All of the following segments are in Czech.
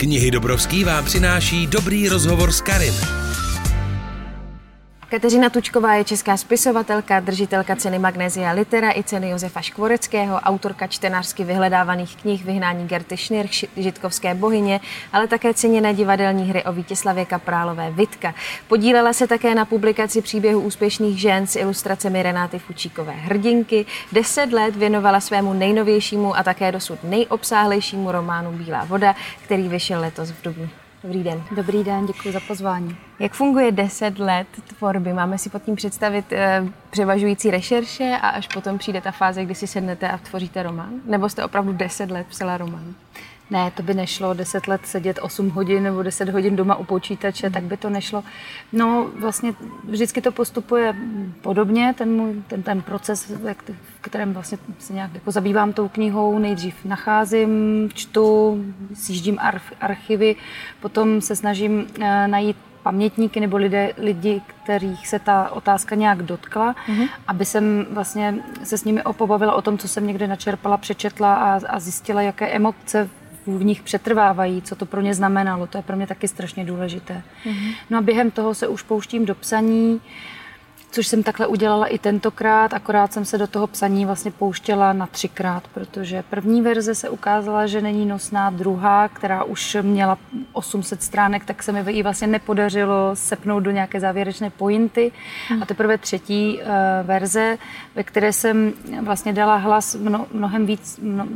Knihy Dobrovský vám přináší dobrý rozhovor s Karin. Kateřina Tučková je česká spisovatelka, držitelka ceny Magnézia Litera i ceny Josefa Škvoreckého, autorka čtenářsky vyhledávaných knih Vyhnání Gerty Schnirch, Žitkovské bohyně, ale také ceněné divadelní hry o Vítěslavě Kaprálové Vitka. Podílela se také na publikaci příběhu úspěšných žen s ilustracemi Renáty Fučíkové Hrdinky. Deset let věnovala svému nejnovějšímu a také dosud nejobsáhlejšímu románu Bílá voda, který vyšel letos v dubnu. Dobrý den. Dobrý den, děkuji za pozvání. Jak funguje 10 let tvorby? Máme si pod tím představit e, převažující rešerše a až potom přijde ta fáze, kdy si sednete a tvoříte román? Nebo jste opravdu 10 let psala román? Ne, to by nešlo 10 let sedět 8 hodin nebo 10 hodin doma u počítače, mm. tak by to nešlo. No vlastně vždycky to postupuje podobně, ten, můj, ten, ten proces, v kterém vlastně se nějak jako zabývám tou knihou, nejdřív nacházím, čtu, sjíždím archivy, potom se snažím eh, najít pamětníky nebo lidé, lidi, kterých se ta otázka nějak dotkla, mm-hmm. aby jsem vlastně se s nimi opobavila o tom, co jsem někde načerpala, přečetla a, a zjistila, jaké emoce v nich přetrvávají, co to pro ně znamenalo. To je pro mě taky strašně důležité. Mm-hmm. No a během toho se už pouštím do psaní což jsem takhle udělala i tentokrát, akorát jsem se do toho psaní vlastně pouštěla na třikrát, protože první verze se ukázala, že není nosná, druhá, která už měla 800 stránek, tak se mi ji vlastně nepodařilo sepnout do nějaké závěrečné pointy. A teprve třetí uh, verze, ve které jsem vlastně dala hlas mno, mnohem víc mno,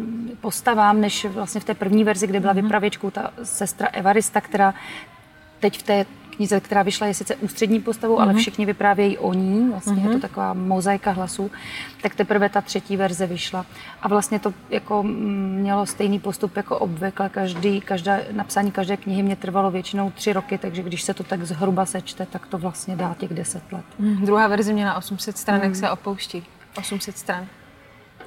postavám, než vlastně v té první verzi, kde byla mhm. vypravěčkou ta sestra Evarista, která teď v té knize, která vyšla, je sice ústřední postavou, mm-hmm. ale mhm. všichni vyprávějí o ní, vlastně mm-hmm. je to mhm. taková mozaika hlasů, tak teprve ta třetí verze vyšla. A vlastně to jako mm, mělo stejný postup jako obvykle, každý, každá, napsání každé knihy mě trvalo většinou tři roky, takže když se to tak zhruba sečte, tak to vlastně dá těch deset let. Mm, druhá verze měla 800 stran, mm. se opouští. 800 stran.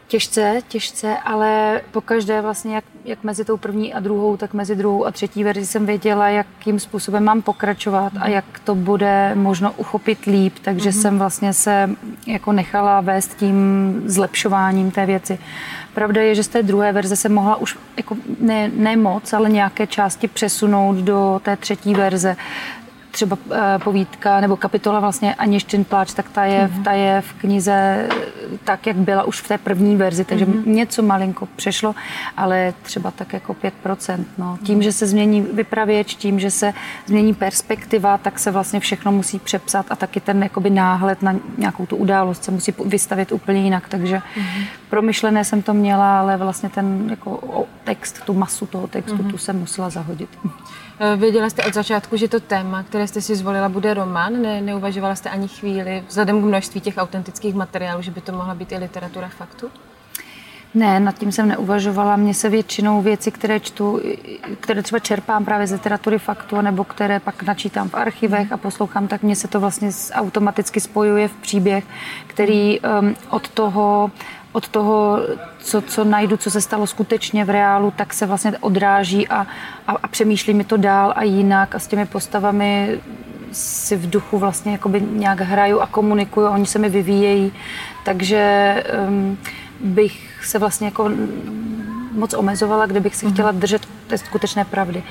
Těžce, těžce, ale pokaždé vlastně, jak, jak mezi tou první a druhou, tak mezi druhou a třetí verzi jsem věděla, jakým způsobem mám pokračovat mm. a jak to bude možno uchopit líp, takže mm. jsem vlastně se jako nechala vést tím zlepšováním té věci. Pravda je, že z té druhé verze se mohla už jako ne, ne moc, ale nějaké části přesunout do té třetí verze třeba eh, povídka nebo kapitola vlastně Aništin pláč, tak ta je, mm-hmm. ta je v knize tak, jak byla už v té první verzi, takže mm-hmm. něco malinko přešlo, ale třeba tak jako 5%. No. Tím, mm-hmm. že se změní vypravěč, tím, že se změní perspektiva, tak se vlastně všechno musí přepsat a taky ten jakoby náhled na nějakou tu událost se musí vystavit úplně jinak, takže mm-hmm. Promyšlené jsem to měla, ale vlastně ten jako text, tu masu toho textu, mm-hmm. tu jsem musela zahodit. Eh, věděla jste od začátku, že to téma, které jste si zvolila, bude román? Ne, neuvažovala jste ani chvíli, vzhledem k množství těch autentických materiálů, že by to mohla být i literatura faktu? Ne, nad tím jsem neuvažovala. Mně se většinou věci, které čtu, které třeba čerpám právě z literatury faktu, nebo které pak načítám v archivech a poslouchám, tak mně se to vlastně automaticky spojuje v příběh, který um, od toho od toho, co, co najdu, co se stalo skutečně v reálu, tak se vlastně odráží a, a, a přemýšlí mi to dál a jinak a s těmi postavami si v duchu vlastně jakoby nějak hraju a komunikuju, oni se mi vyvíjejí, takže um, bych se vlastně jako moc omezovala, kdybych se mhm. chtěla držet té skutečné pravdy.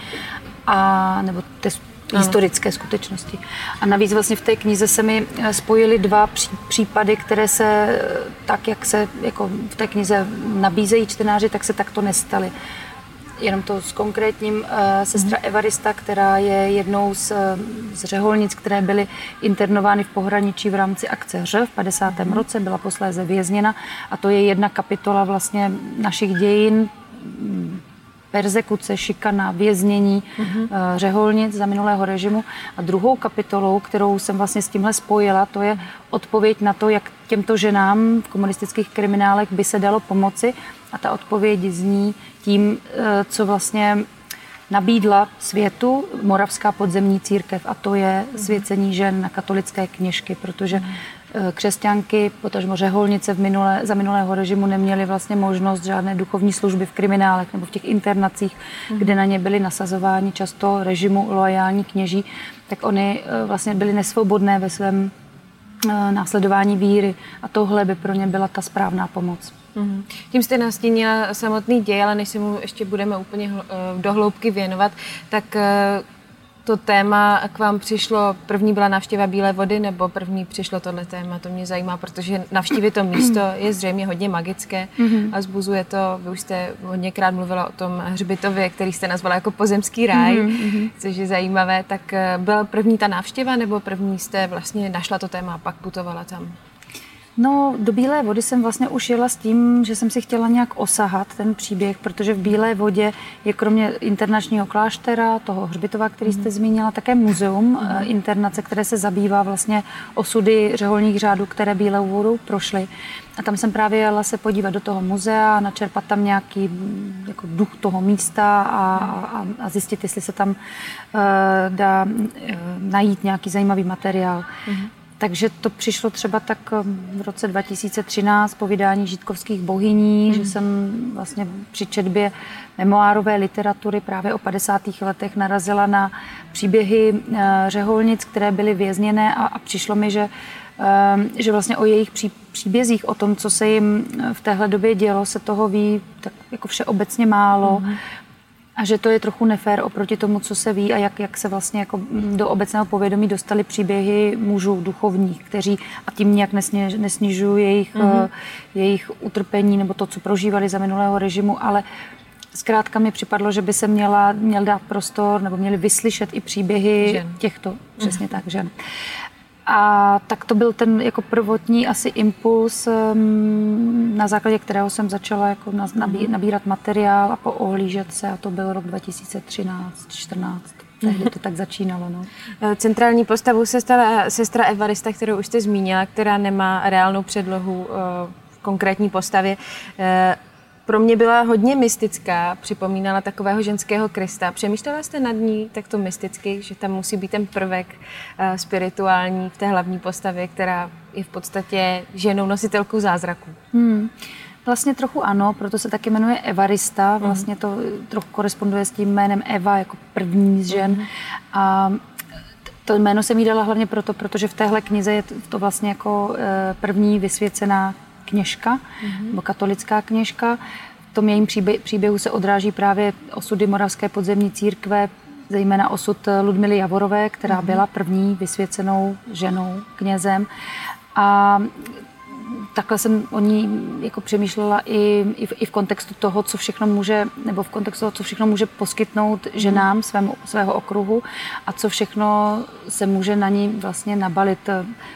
A, nebo té historické skutečnosti. A navíc vlastně v té knize se mi eh, spojily dva případy, které se eh, tak, jak se jako v té knize nabízejí čtenáři, tak se takto nestaly. Jenom to s konkrétním uh, sestra mm. Evarista, která je jednou z, z řeholnic, které byly internovány v pohraničí v rámci akce Ř v 50. Mm. roce, byla posléze vězněna a to je jedna kapitola vlastně našich dějin persekuce, šikana, věznění mm-hmm. řeholnic za minulého režimu. A druhou kapitolou, kterou jsem vlastně s tímhle spojila, to je odpověď na to, jak těmto ženám v komunistických kriminálech by se dalo pomoci. A ta odpověď zní tím, eh, co vlastně nabídla světu Moravská podzemní církev a to je mhm. svěcení žen na katolické kněžky, protože mhm. Eh, křesťanky, potažmo řeholnice v minulé, za minulého režimu neměly vlastně možnost žádné duchovní služby v kriminálech nebo v těch internacích, mm. kde na ně byli nasazováni často režimu loajální kněží, tak oni eh, vlastně byli nesvobodné ve svém eh, následování víry a tohle by pro ně byla ta správná pomoc. Mm-hmm. Tím jste nastínila samotný děj, ale než se mu ještě budeme úplně do hloubky věnovat, tak to téma k vám přišlo, první byla návštěva Bílé vody, nebo první přišlo tohle téma? To mě zajímá, protože navštívit to místo je zřejmě hodně magické a zbuzuje to, vy už jste hodněkrát mluvila o tom hřbitově, který jste nazvala jako pozemský ráj, mm-hmm. což je zajímavé. Tak eh, byla první ta návštěva, nebo první jste vlastně našla to téma a pak putovala tam? No, do Bílé vody jsem vlastně už jela s tím, že jsem si chtěla nějak osahat ten příběh, protože v Bílé vodě je kromě internačního kláštera, toho hřbitova, který jste mhm. zmínila, také muzeum mm. internace, které se zabývá vlastně osudy řeholních řádů, které Bílou vodu prošly. A tam jsem právě jela se podívat do toho muzea, načerpat tam nějaký mm, jako duch toho místa a, a, a zjistit, jestli se tam uh, dá uh, najít nějaký zajímavý materiál. Mm. Takže to přišlo třeba tak um, v roce 2013 po vydání Žítkovských bohyní, mm. že jsem vlastně při četbě memoárové literatury právě o 50. letech narazila na příběhy uh, řeholnic, které byly vězněné a, a přišlo mi, že, um, že vlastně o jejich pří, příbězích, o tom, co se jim v téhle době dělo, se toho ví tak jako všeobecně málo. Mm. A že to je trochu nefér oproti tomu, co se ví a jak, jak se vlastně jako do obecného povědomí dostali příběhy mužů duchovních, kteří a tím nějak nesně, nesnižují jejich, mm-hmm. uh, jejich utrpení nebo to, co prožívali za minulého režimu, ale zkrátka mi připadlo, že by se měla, měl dát prostor nebo měli vyslyšet i příběhy žen. těchto, přesně mm-hmm. tak, žen. A tak to byl ten jako prvotní asi impuls, na základě kterého jsem začala jako mhm. nabírat materiál a poohlížet se a to byl rok 2013, 14. Tehdy to tak začínalo. No. Eh, centrální postavu se stala sestra Evarista, kterou už jste zmínila, která nemá reálnou předlohu eh, v konkrétní postavě. Eh, pro mě byla hodně mystická, připomínala takového ženského Krista. Přemýšlela jste nad ní takto mysticky, že tam musí být ten prvek uh, spirituální v té hlavní postavě, která je v podstatě ženou nositelkou zázraku? Hmm. Vlastně trochu ano, proto se taky jmenuje Evarista. Hmm. Vlastně to trochu koresponduje s tím jménem Eva jako první z žen. Mm. A to jméno jsem jí dala hlavně proto, protože v téhle knize je to vlastně jako eh, první vysvěcená kněžka, mm-hmm. nebo katolická kněžka. V tom jejím příběhu se odráží právě osudy Moravské podzemní církve, zejména osud Ludmily Javorové, která mm-hmm. byla první vysvěcenou ženou, knězem. A takhle jsem o ní jako přemýšlela i, i, v, i v kontextu toho, co všechno může, nebo v kontextu toho, co všechno může poskytnout ženám svému, svého okruhu a co všechno se může na ní vlastně nabalit.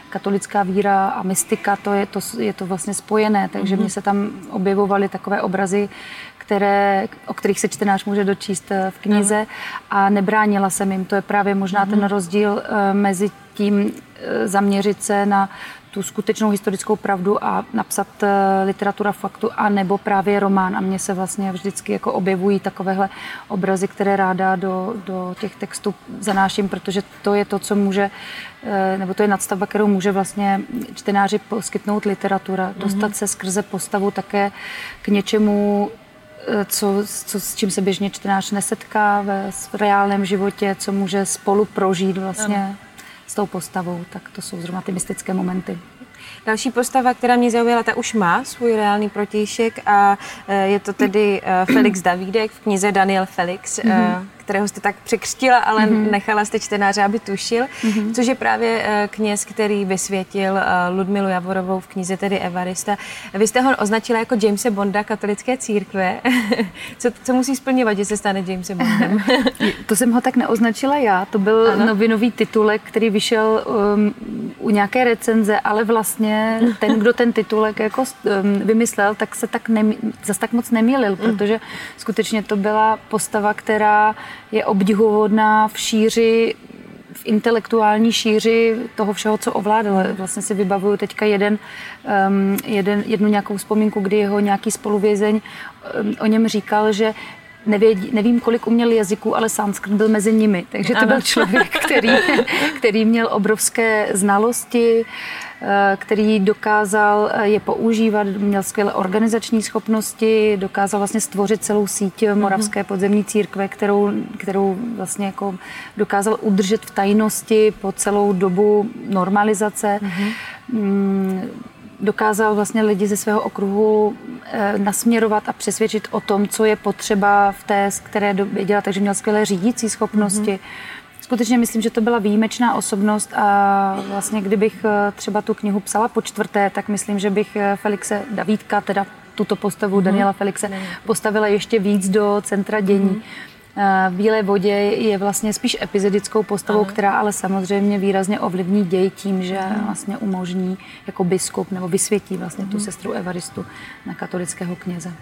Katolická víra a mystika, to je to, je to vlastně spojené, takže mm-hmm. mně se tam objevovaly takové obrazy, které, o kterých se čtenář může dočíst v knize a nebránila jsem jim. To je právě možná ten rozdíl eh, mezi tím eh, zaměřit se na tu skutečnou historickou pravdu a napsat literatura faktu a nebo právě román. A mně se vlastně vždycky jako objevují takovéhle obrazy, které ráda do, do těch textů zanáším, protože to je to, co může, nebo to je nadstavba, kterou může vlastně čtenáři poskytnout literatura. Dostat se skrze postavu také k něčemu, eh, co, co, s čím se běžně čtenář nesetká ve reálném životě, co může spolu prožít vlastně. Ano s tou postavou, tak to jsou zrovna ty mystické momenty. Další postava, která mě zaujala, ta už má svůj reálný protějšek a e, je to tedy e, Felix Davídek v knize Daniel Felix. Mm-hmm kterého jste tak překřtila, ale mm-hmm. nechala jste čtenáře, aby tušil, mm-hmm. což je právě eh, kněz, který vysvětil eh, Ludmilu Javorovou v knize tedy Evarista. Vy jste ho označila jako Jamese Bonda katolické církve. co, co musí splňovat, že se stane Jamesem Bondem? to jsem ho tak neoznačila já, to byl ano. novinový titulek, který vyšel um, u nějaké recenze, ale vlastně ten, kdo ten titulek jako um, vymyslel, tak se tak nemí, zas tak moc nemýlil, mm. protože skutečně to byla postava, která je obdivuhodná v šíři v intelektuální šíři toho všeho, co ovládal. Vlastně si vybavuju teďka jeden, um, jeden, jednu nějakou vzpomínku, kdy jeho nějaký spoluvězeň um, o něm říkal, že Nevědí, nevím, kolik uměl jazyků, ale sanskrt byl mezi nimi. Takže to byl člověk, který, který měl obrovské znalosti, Eh, který dokázal eh, je používat, měl skvělé organizační schopnosti, dokázal vlastně stvořit celou síť mhm. Moravské podzemní církve, kterou, kterou vlastně jako dokázal udržet v tajnosti po celou dobu normalizace. Mm-hmm dokázal vlastně lidi ze svého okruhu e, nasměrovat a přesvědčit o tom, co je potřeba v té, které době dělat, takže měl skvělé řídící schopnosti. Mm-hmm. Skutečně myslím, že to byla výjimečná osobnost a vlastně kdybych eh, třeba tu knihu psala po čtvrté, tak myslím, že bych Felixe Davídka, teda tuto postavu mm-hmm. Daniela Felixe, postavila ještě víc do centra dění. Mm-hmm v Bílé vodě je vlastně spíš epizodickou postavou, ano. která ale samozřejmě výrazně ovlivní děj tím, že vlastně umožní jako biskup nebo vysvětí vlastně tu sestru Evaristu na katolického kněze.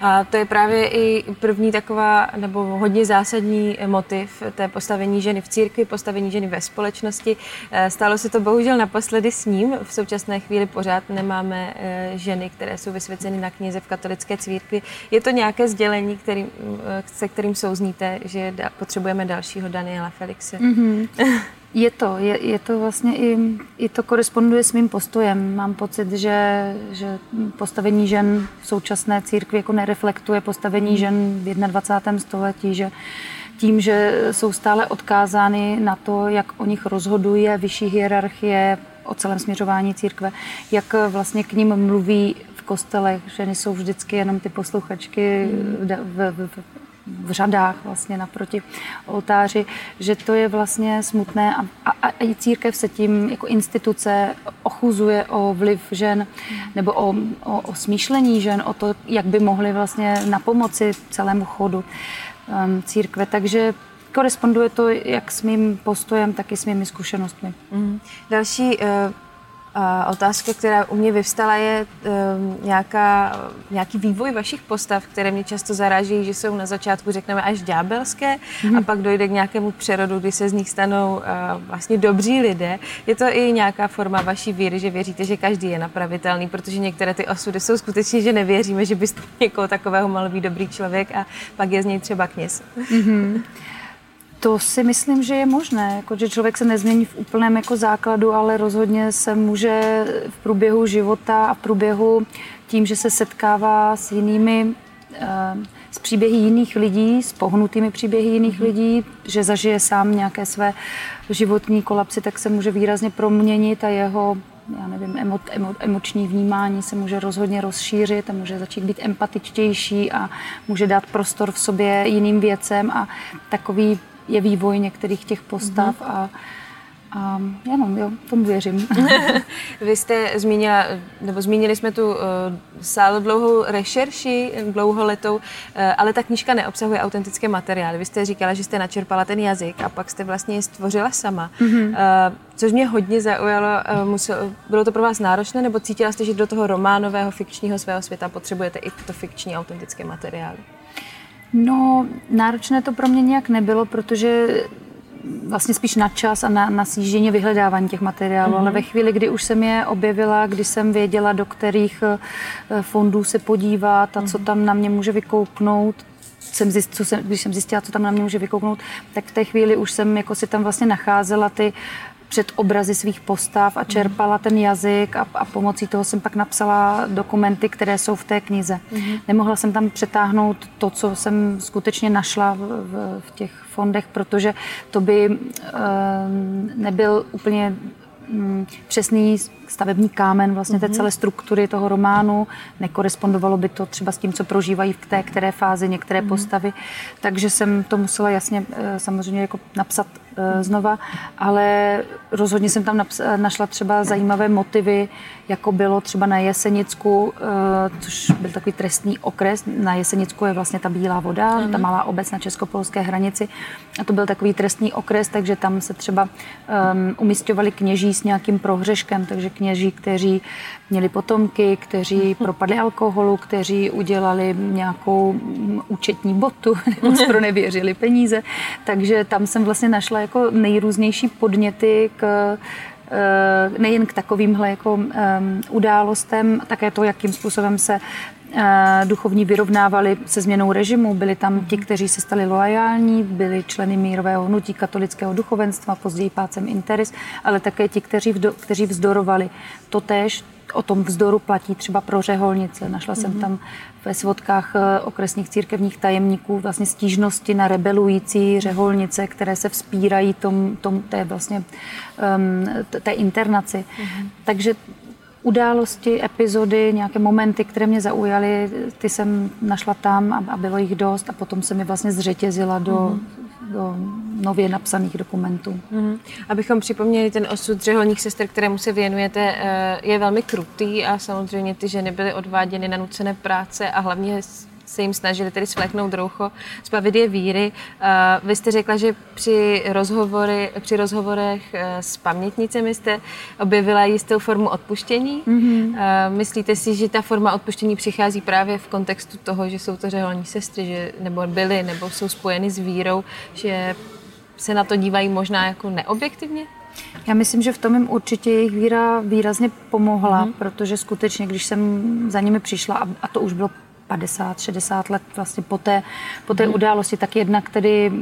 A to je právě i první taková, nebo hodně zásadní motiv té postavení ženy v církvi, postavení ženy ve společnosti. Eh, stalo se to bohužel naposledy s ním. V současné chvíli pořád nemáme eh, ženy, které jsou vysvěceny na kněze v katolické církvi. Je to nějaké sdělení, který, eh, se kterým souzníte, že potřebujeme dalšího Daniela Felixe? Mm-hmm. Je to, je, je to vlastně i, i to koresponduje s mým postojem. Mám pocit, že, že postavení žen v současné církvi jako nereflektuje postavení žen v 21. století, že tím, že jsou stále odkázány na to, jak o nich rozhoduje vyšší hierarchie o celém směřování církve, jak vlastně k ním mluví v kostelech. Ženy jsou vždycky jenom ty posluchačky v, v, v, v řadách vlastně naproti oltáři, že to je vlastně smutné a, a, a i církev se tím jako instituce ochuzuje o vliv žen nebo o, o, o smýšlení žen, o to, jak by mohly vlastně na pomoci celému chodu um, církve. Takže koresponduje to jak s mým postojem, tak i s mými zkušenostmi. Mm. Další uh a otázka, která u mě vyvstala, je um, nějaká, nějaký vývoj vašich postav, které mě často zaráží, že jsou na začátku, řekneme, až ďábelské mm-hmm. a pak dojde k nějakému přerodu, kdy se z nich stanou uh, vlastně dobří lidé. Je to i nějaká forma vaší víry, že věříte, že každý je napravitelný, protože některé ty osudy jsou skutečně, že nevěříme, že by někoho takového mohl být dobrý člověk a pak je z něj třeba kněz. Mm-hmm. To si myslím, že je možné, jako, že člověk se nezmění v úplném jako základu, ale rozhodně se může v průběhu života a v průběhu tím, že se setkává s jinými, eh, s příběhy jiných lidí, s pohnutými příběhy jiných mm-hmm. lidí, že zažije sám nějaké své životní kolapsy, tak se může výrazně proměnit a jeho já nevím, emo, emo, emoční vnímání se může rozhodně rozšířit a může začít být empatičtější a může dát prostor v sobě jiným věcem a takový je vývoj některých těch postav mm-hmm. a a jenom, jo, tomu věřím. Vy jste zmínila, nebo zmínili jsme tu uh, sále dlouhou rešerši, dlouholetou, uh, ale ta knížka neobsahuje autentické materiály. Vy jste říkala, že jste načerpala ten jazyk a pak jste vlastně stvořila sama. Mm-hmm. Uh, což mě hodně zaujalo. Uh, musel, bylo to pro vás náročné, nebo cítila jste, že do toho románového fikčního svého světa potřebujete i to fikční autentické materiály? No, náročné to pro mě nějak nebylo, protože vlastně spíš na čas a na, na sjíždění vyhledávání těch materiálů, mm-hmm. ale ve chvíli, kdy už jsem je objevila, kdy jsem věděla, do kterých eh, fondů se podívat a mm-hmm. co tam na mě může vykouknout, jsem zjist, co jsem, když jsem zjistila, co tam na mě může vykouknout, tak v té chvíli už jsem jako si tam vlastně nacházela ty před obrazy svých postav a čerpala ten jazyk a, a pomocí toho jsem pak napsala dokumenty, které jsou v té knize. Mm-hmm. Nemohla jsem tam přetáhnout to, co jsem skutečně našla v, v, v těch fondech, protože to by uh, nebyl úplně um, přesný stavební kámen vlastně té mhm. celé struktury toho románu. Nekorespondovalo by to třeba s tím, co prožívají v té které fázi některé mm. postavy. Takže jsem to musela jasně eh, samozřejmě jako napsat znova, ale rozhodně jsem tam našla třeba zajímavé motivy, jako bylo třeba na Jesenicku, eh, což byl takový trestný okres. Na Jesenicku je vlastně ta Bílá voda, mm. ta malá obec na českopolské hranici. A to byl takový trestný okres, takže tam se třeba um, ehm, umistovali kněží s nějakým prohřeškem, takže kněží, kteří měli potomky, kteří propadli alkoholu, kteří udělali nějakou účetní botu nebo pro nevěřili peníze. Takže tam jsem vlastně našla jako nejrůznější podněty k eh, nejen k takovýmhle jako událostem, také to, jakým způsobem se Eh, duchovní vyrovnávali se změnou režimu. Byli tam ti, kteří se stali loajální, byli členy mírového hnutí katolického duchovenstva, později pácem Interis, ale také ti, kteří, vdo, kteří vzdorovali. Totéž o tom vzdoru platí třeba pro řeholnice. Našla mm-hmm. jsem mhm. tam ve svodkách eh, okresních církevních tajemníků vlastně stížnosti na rebelující řeholnice, které se vzpírají tom, tom té vlastně um, té internaci. Mm-hmm. Takže události, epizody, nějaké momenty, které mě zaujaly, ty jsem našla tam a, bylo jich dost a potom se mi vlastně zřetězila do, mm-hmm. Do nově napsaných dokumentů. Mm-hmm. Abychom připomněli ten osud řeholních sester, kterému se věnujete, eh, je velmi krutý a samozřejmě ty ženy byly odváděny na nucené práce a hlavně se jim snažili tedy svléknout roucho, zbavit je víry. Vy jste řekla, že při, rozhovory, při rozhovorech e, s pamětnicemi jste objevila jistou formu odpuštění. Mm-hmm. Myslíte si, že ta forma odpuštění přichází právě v kontextu toho, že jsou to řeholní sestry, že, nebo byly, nebo jsou spojeny s vírou, že se na to dívají možná jako neobjektivně? Já myslím, že v tom jim určitě jejich víra výrazně pomohla, mm. protože skutečně, když jsem za nimi přišla, a to už bylo 50, 60 let vlastně po té, po té události, tak jednak tedy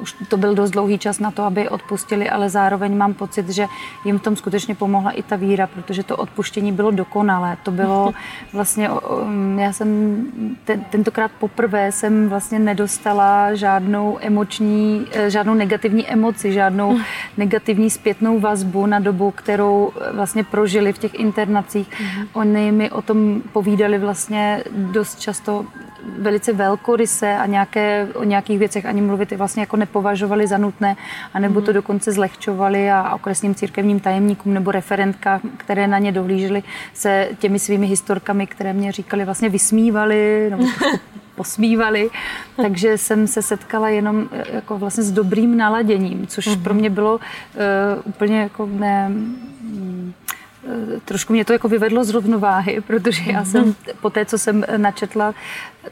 už to byl dost dlouhý čas na to, aby odpustili, ale zároveň mám pocit, že jim v tom skutečně pomohla i ta víra, protože to odpuštění bylo dokonalé. To bylo vlastně, já jsem ten, tentokrát poprvé jsem vlastně nedostala žádnou emoční, eh, žádnou negativní emoci, žádnou hmm. negativní zpětnou vazbu na dobu, kterou eh, vlastně prožili v těch internacích. Hmm. Oni mi o tom povídali vlastně dost často velice velkoryse a nějaké, o nějakých věcech ani mluvit vlastně jako nepovažovali za nutné, anebo to mhm. dokonce zlehčovali a okresním církevním tajemníkům nebo referentka, které na ně dohlížely, se těmi svými historkami, které mě říkali, vlastně vysmívali nebo posmívali, takže jsem se setkala jenom e, jako vlastně s dobrým naladěním, což pro mhm. mě bylo uh, úplně jako ne, Eh, trošku mě to jako vyvedlo z rovnováhy, protože já jsem po té, co jsem načetla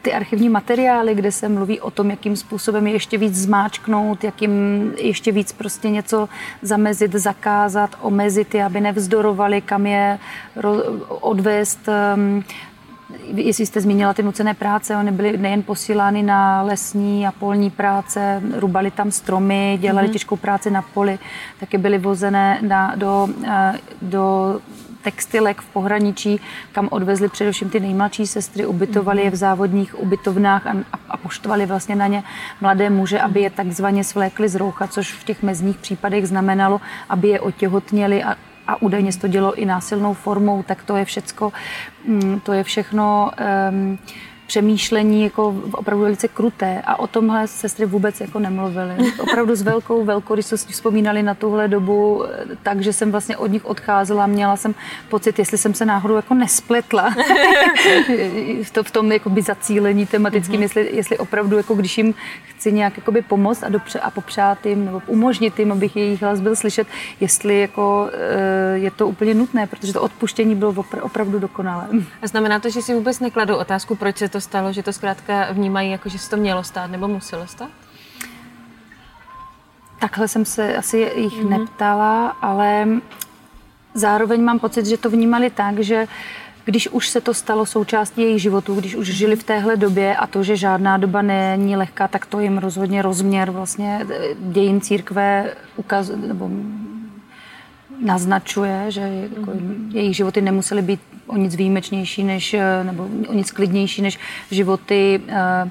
ty archivní materiály, kde se mluví o tom, jakým způsobem je ještě víc zmáčknout, jakým ještě víc prostě něco zamezit, zakázat, omezit je, aby nevzdorovali, kam je odvést ehm, jestli jste zmínila ty nucené práce, oni byly nejen posílány na lesní a polní práce, rubali tam stromy, dělali mm-hmm. těžkou práci na poli, taky byly vozené na, do, eh, do textilek v pohraničí, kam odvezli především ty nejmladší sestry, ubytovali je v mhm. závodních ubytovnách a, a poštovali vlastně na ně mladé muže, aby je takzvaně svlékli z roucha, což v těch mezních případech znamenalo, aby je otěhotněli a a údajně se to dělo i násilnou formou, tak to je všecko, mm, to je všechno um, přemýšlení jako opravdu velice kruté a o tomhle sestry vůbec jako nemluvily. Opravdu s velkou velkorysostí vzpomínali na tuhle dobu, takže jsem vlastně od nich odcházela, měla jsem pocit, jestli jsem se náhodou jako nespletla v, to, v tom jakoby zacílení tematickým, mm-hmm. jestli, jestli opravdu, jako když jim chci nějak jakoby pomoct a, dopře- a popřát jim nebo umožnit jim, abych jejich hlas byl slyšet, jestli jako eh, je to úplně nutné, protože to odpuštění bylo opr- opravdu dokonalé. A znamená to, že si vůbec nekladou otázku, proč se to stalo, že to zkrátka vnímají jako, že se to mělo stát nebo muselo stát? Takhle jsem se asi jich mm-hmm. neptala, ale zároveň mám pocit, že to vnímali tak, že když už se to stalo součástí jejich životů, když už žili v téhle době a to, že žádná doba není lehká, tak to jim rozhodně rozměr vlastně dějin církve ukaz, nebo naznačuje, že jako jejich životy nemusely být o nic výjimečnější než, nebo o nic klidnější než životy uh,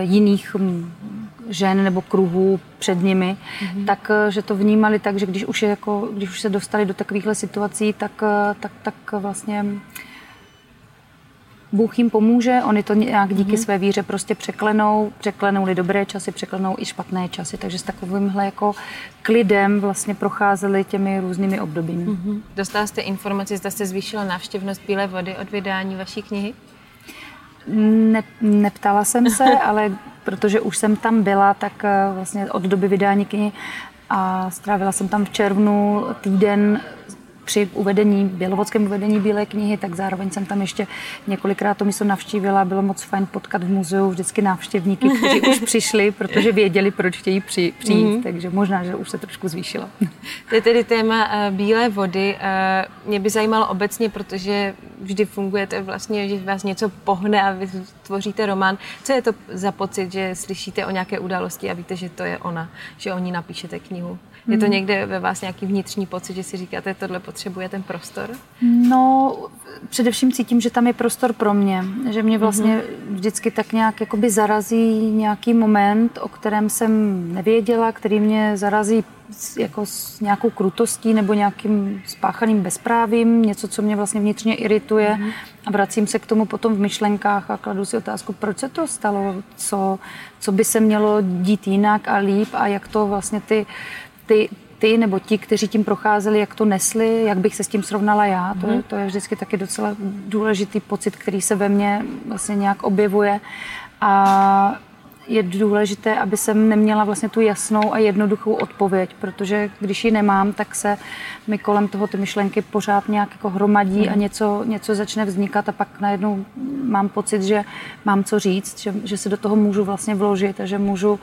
jiných hm, žen nebo kruhů před nimi, mm-hmm. tak eh, že to vnímali tak, že když už, je jako, když už se dostali do takovýchhle situací, tak, tak, tak vlastně Bůh jim pomůže, oni to nějak díky mm-hmm. své víře prostě překlenou, překlenouli dobré časy, překlenou i špatné časy, takže s takovýmhle jako klidem vlastně procházeli těmi různými obdobími. Mm-hmm. Dostala jste informaci, zda jste zvýšila návštěvnost Bílé vody od vydání vaší knihy? Ne, neptala jsem se, ale protože už jsem tam byla, tak eh, vlastně od doby vydání knihy a strávila jsem tam v červnu týden při uvedení, bělovodském uvedení Bílé knihy, tak zároveň jsem tam ještě několikrát to místo navštívila. Bylo moc fajn potkat v muzeu vždycky návštěvníky, kteří už přišli, protože věděli, proč chtějí při, přijít, mm-hmm. takže možná, že už se trošku zvýšila. To je tedy téma uh, Bílé vody. Uh, mě by zajímalo obecně, protože vždy fungujete vlastně, že vás něco pohne a vy tvoříte román. Co je to za pocit, že slyšíte o nějaké události a víte, že to je ona, že o ní napíšete knihu? Je to hmm. někde ve vás nějaký vnitřní pocit, že si říkáte, tohle potřebuje ten prostor? No, především cítím, že tam je prostor pro mě. Že mě vlastně mm-hmm. vždycky tak nějak jakoby zarazí nějaký moment, o kterém jsem nevěděla, který mě zarazí jako s nějakou krutostí nebo nějakým spáchaným bezprávím, něco, co mě vlastně vnitřně irituje mm-hmm. a vracím se k tomu potom v myšlenkách a kladu si otázku, proč se to stalo, co, co by se mělo dít jinak a líp a jak to vlastně ty, ty, ty nebo ti, kteří tím procházeli, jak to nesli, jak bych se s tím srovnala já. To, je, mhm. to je vždycky taky docela důležitý pocit, který se ve mně vlastně nějak objevuje. A je důležité, aby jsem neměla vlastně tu jasnou a jednoduchou odpověď, protože když ji nemám, tak se mi kolem toho ty myšlenky pořád nějak jako hromadí a mhm. něco, něco začne vznikat a pak najednou mám pocit, že mám co říct, že, že se do toho můžu vlastně vložit a že můžu um,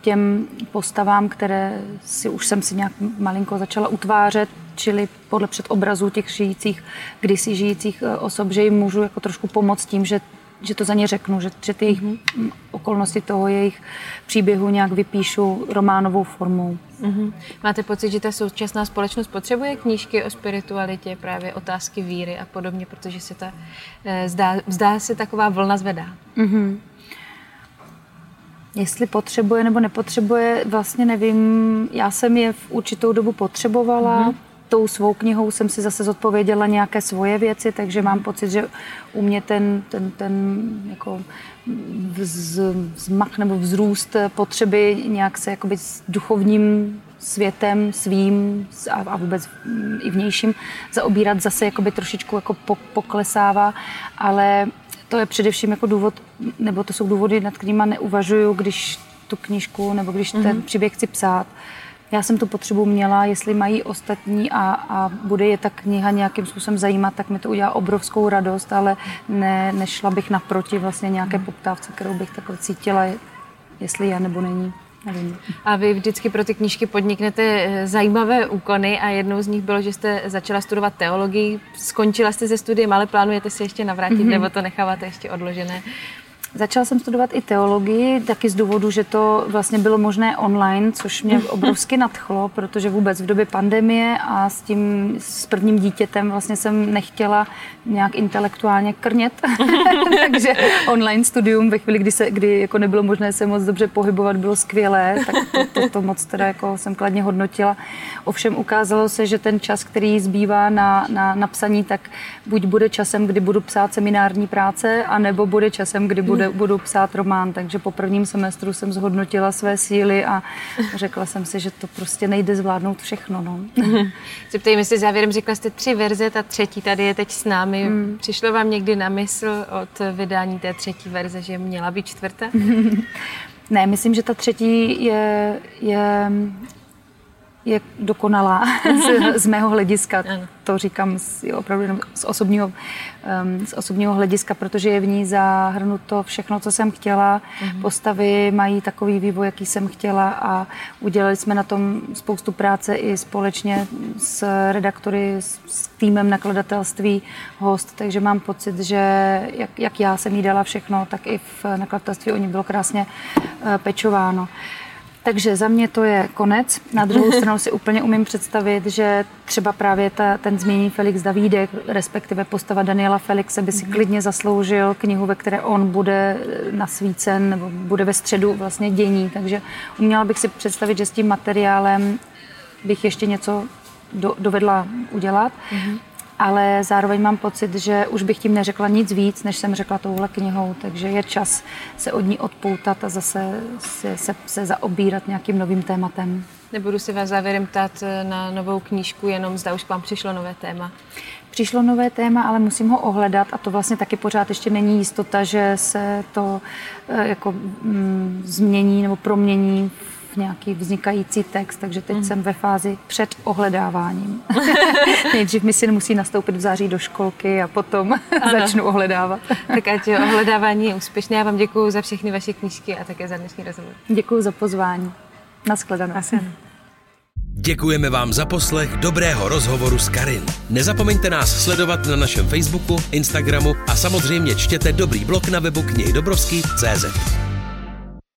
těm postavám, které si už jsem si nějak malinko začala utvářet, čili podle předobrazů těch žijících, kdysi žijících eh, osob, že jim můžu jako trošku pomoct tím, že že to za ně řeknu, že, že ty jejich mm-hmm. okolnosti toho jejich příběhu nějak vypíšu románovou formou. Mm-hmm. Máte pocit, že ta současná společnost potřebuje knížky o spiritualitě, právě otázky víry a podobně, protože se ta, eh, zdá, zdá se taková vlna zvedá? Mm-hmm. Jestli potřebuje nebo nepotřebuje, vlastně nevím. Já jsem je v určitou dobu potřebovala. Mm-hmm tou svou knihou jsem si zase zodpověděla nějaké svoje věci, takže mám pocit, že u mě ten, ten, ten jako vz, vzmach nebo vzrůst potřeby nějak se jakoby s duchovním světem svým a, a vůbec i vnějším zaobírat zase jakoby trošičku jako poklesává, ale to je především jako důvod, nebo to jsou důvody, nad kterými neuvažuju, když tu knížku nebo když ten mm-hmm. příběh chci psát já jsem tu potřebu měla, jestli mají ostatní a, a bude je ta kniha nějakým způsobem zajímat, tak mi to udělá obrovskou radost, ale ne, nešla bych naproti vlastně nějaké poptávce, kterou bych takhle cítila, jestli je nebo není. Nevím. A vy vždycky pro ty knížky podniknete eh, zajímavé úkony a jednou z nich bylo, že jste začala studovat teologii, skončila jste se studiem, ale plánujete se ještě navrátit, mm-hmm. nebo to necháváte ještě odložené? Začala jsem studovat i teologii, taky z důvodu, že to vlastně bylo možné online, což mě obrovsky nadchlo, protože vůbec v době pandemie a s tím s prvním dítětem vlastně jsem nechtěla nějak intelektuálně krnět. Takže online studium ve chvíli, kdy, se, kdy jako nebylo možné se moc dobře pohybovat, bylo skvělé, tak to, to, to moc teda jako jsem kladně hodnotila. Ovšem ukázalo se, že ten čas, který zbývá na, na napsaní, tak buď bude časem, kdy budu psát seminární práce, anebo bude časem, kdy bude, budu psát román. Takže po prvním semestru jsem zhodnotila své síly a řekla jsem si, že to prostě nejde zvládnout všechno. No. Zeptejme se závěrem, řekla jste tři verze, ta třetí tady je teď s námi. Hmm. Přišlo vám někdy na mysl od vydání té třetí verze, že měla být čtvrtá? ne, myslím, že ta třetí je, je je dokonalá z, z mého hlediska. To říkám z, opravdu z osobního, um, z osobního hlediska, protože je v ní zahrnuto všechno, co jsem chtěla. Mm-hmm. Postavy mají takový vývoj, jaký jsem chtěla a udělali jsme na tom spoustu práce i společně s redaktory, s, s týmem nakladatelství Host, takže mám pocit, že jak, jak já jsem jí dala všechno, tak i v nakladatelství o ní bylo krásně uh, pečováno. Takže za mě to je konec. Na druhou stranu si úplně umím představit, že třeba právě ta, ten změní Felix Davídek, respektive postava Daniela Felixe by si mhm. klidně zasloužil knihu, ve které on bude nasvícen nebo bude ve středu vlastně dění. Takže uměla bych si představit, že s tím materiálem bych ještě něco do, dovedla udělat. Mm-hmm ale zároveň mám pocit, že už bych tím neřekla nic víc, než jsem řekla touhle knihou, takže je čas se od ní odpoutat a zase se, se, se zaobírat nějakým novým tématem. Nebudu se vás závěrem ptát eh, na novou knížku, jenom zda už k vám přišlo nové téma. Přišlo nové téma, ale musím ho ohledat a to vlastně taky pořád ještě není jistota, že se to eh, jako mm, změní nebo promění nějaký vznikající text, takže teď mm. jsem ve fázi před ohledáváním. Nejdřív mi syn musí nastoupit v září do školky a potom začnu ohledávat. tak ať ohledávání je úspěšné. Já vám děkuji za všechny vaše knížky a také za dnešní rozhovor. Děkuji za pozvání. Naschledanou. Děkujeme vám za poslech dobrého rozhovoru s Karin. Nezapomeňte nás sledovat na našem Facebooku, Instagramu a samozřejmě čtěte dobrý blog na webu knihy Dobrovský.cz.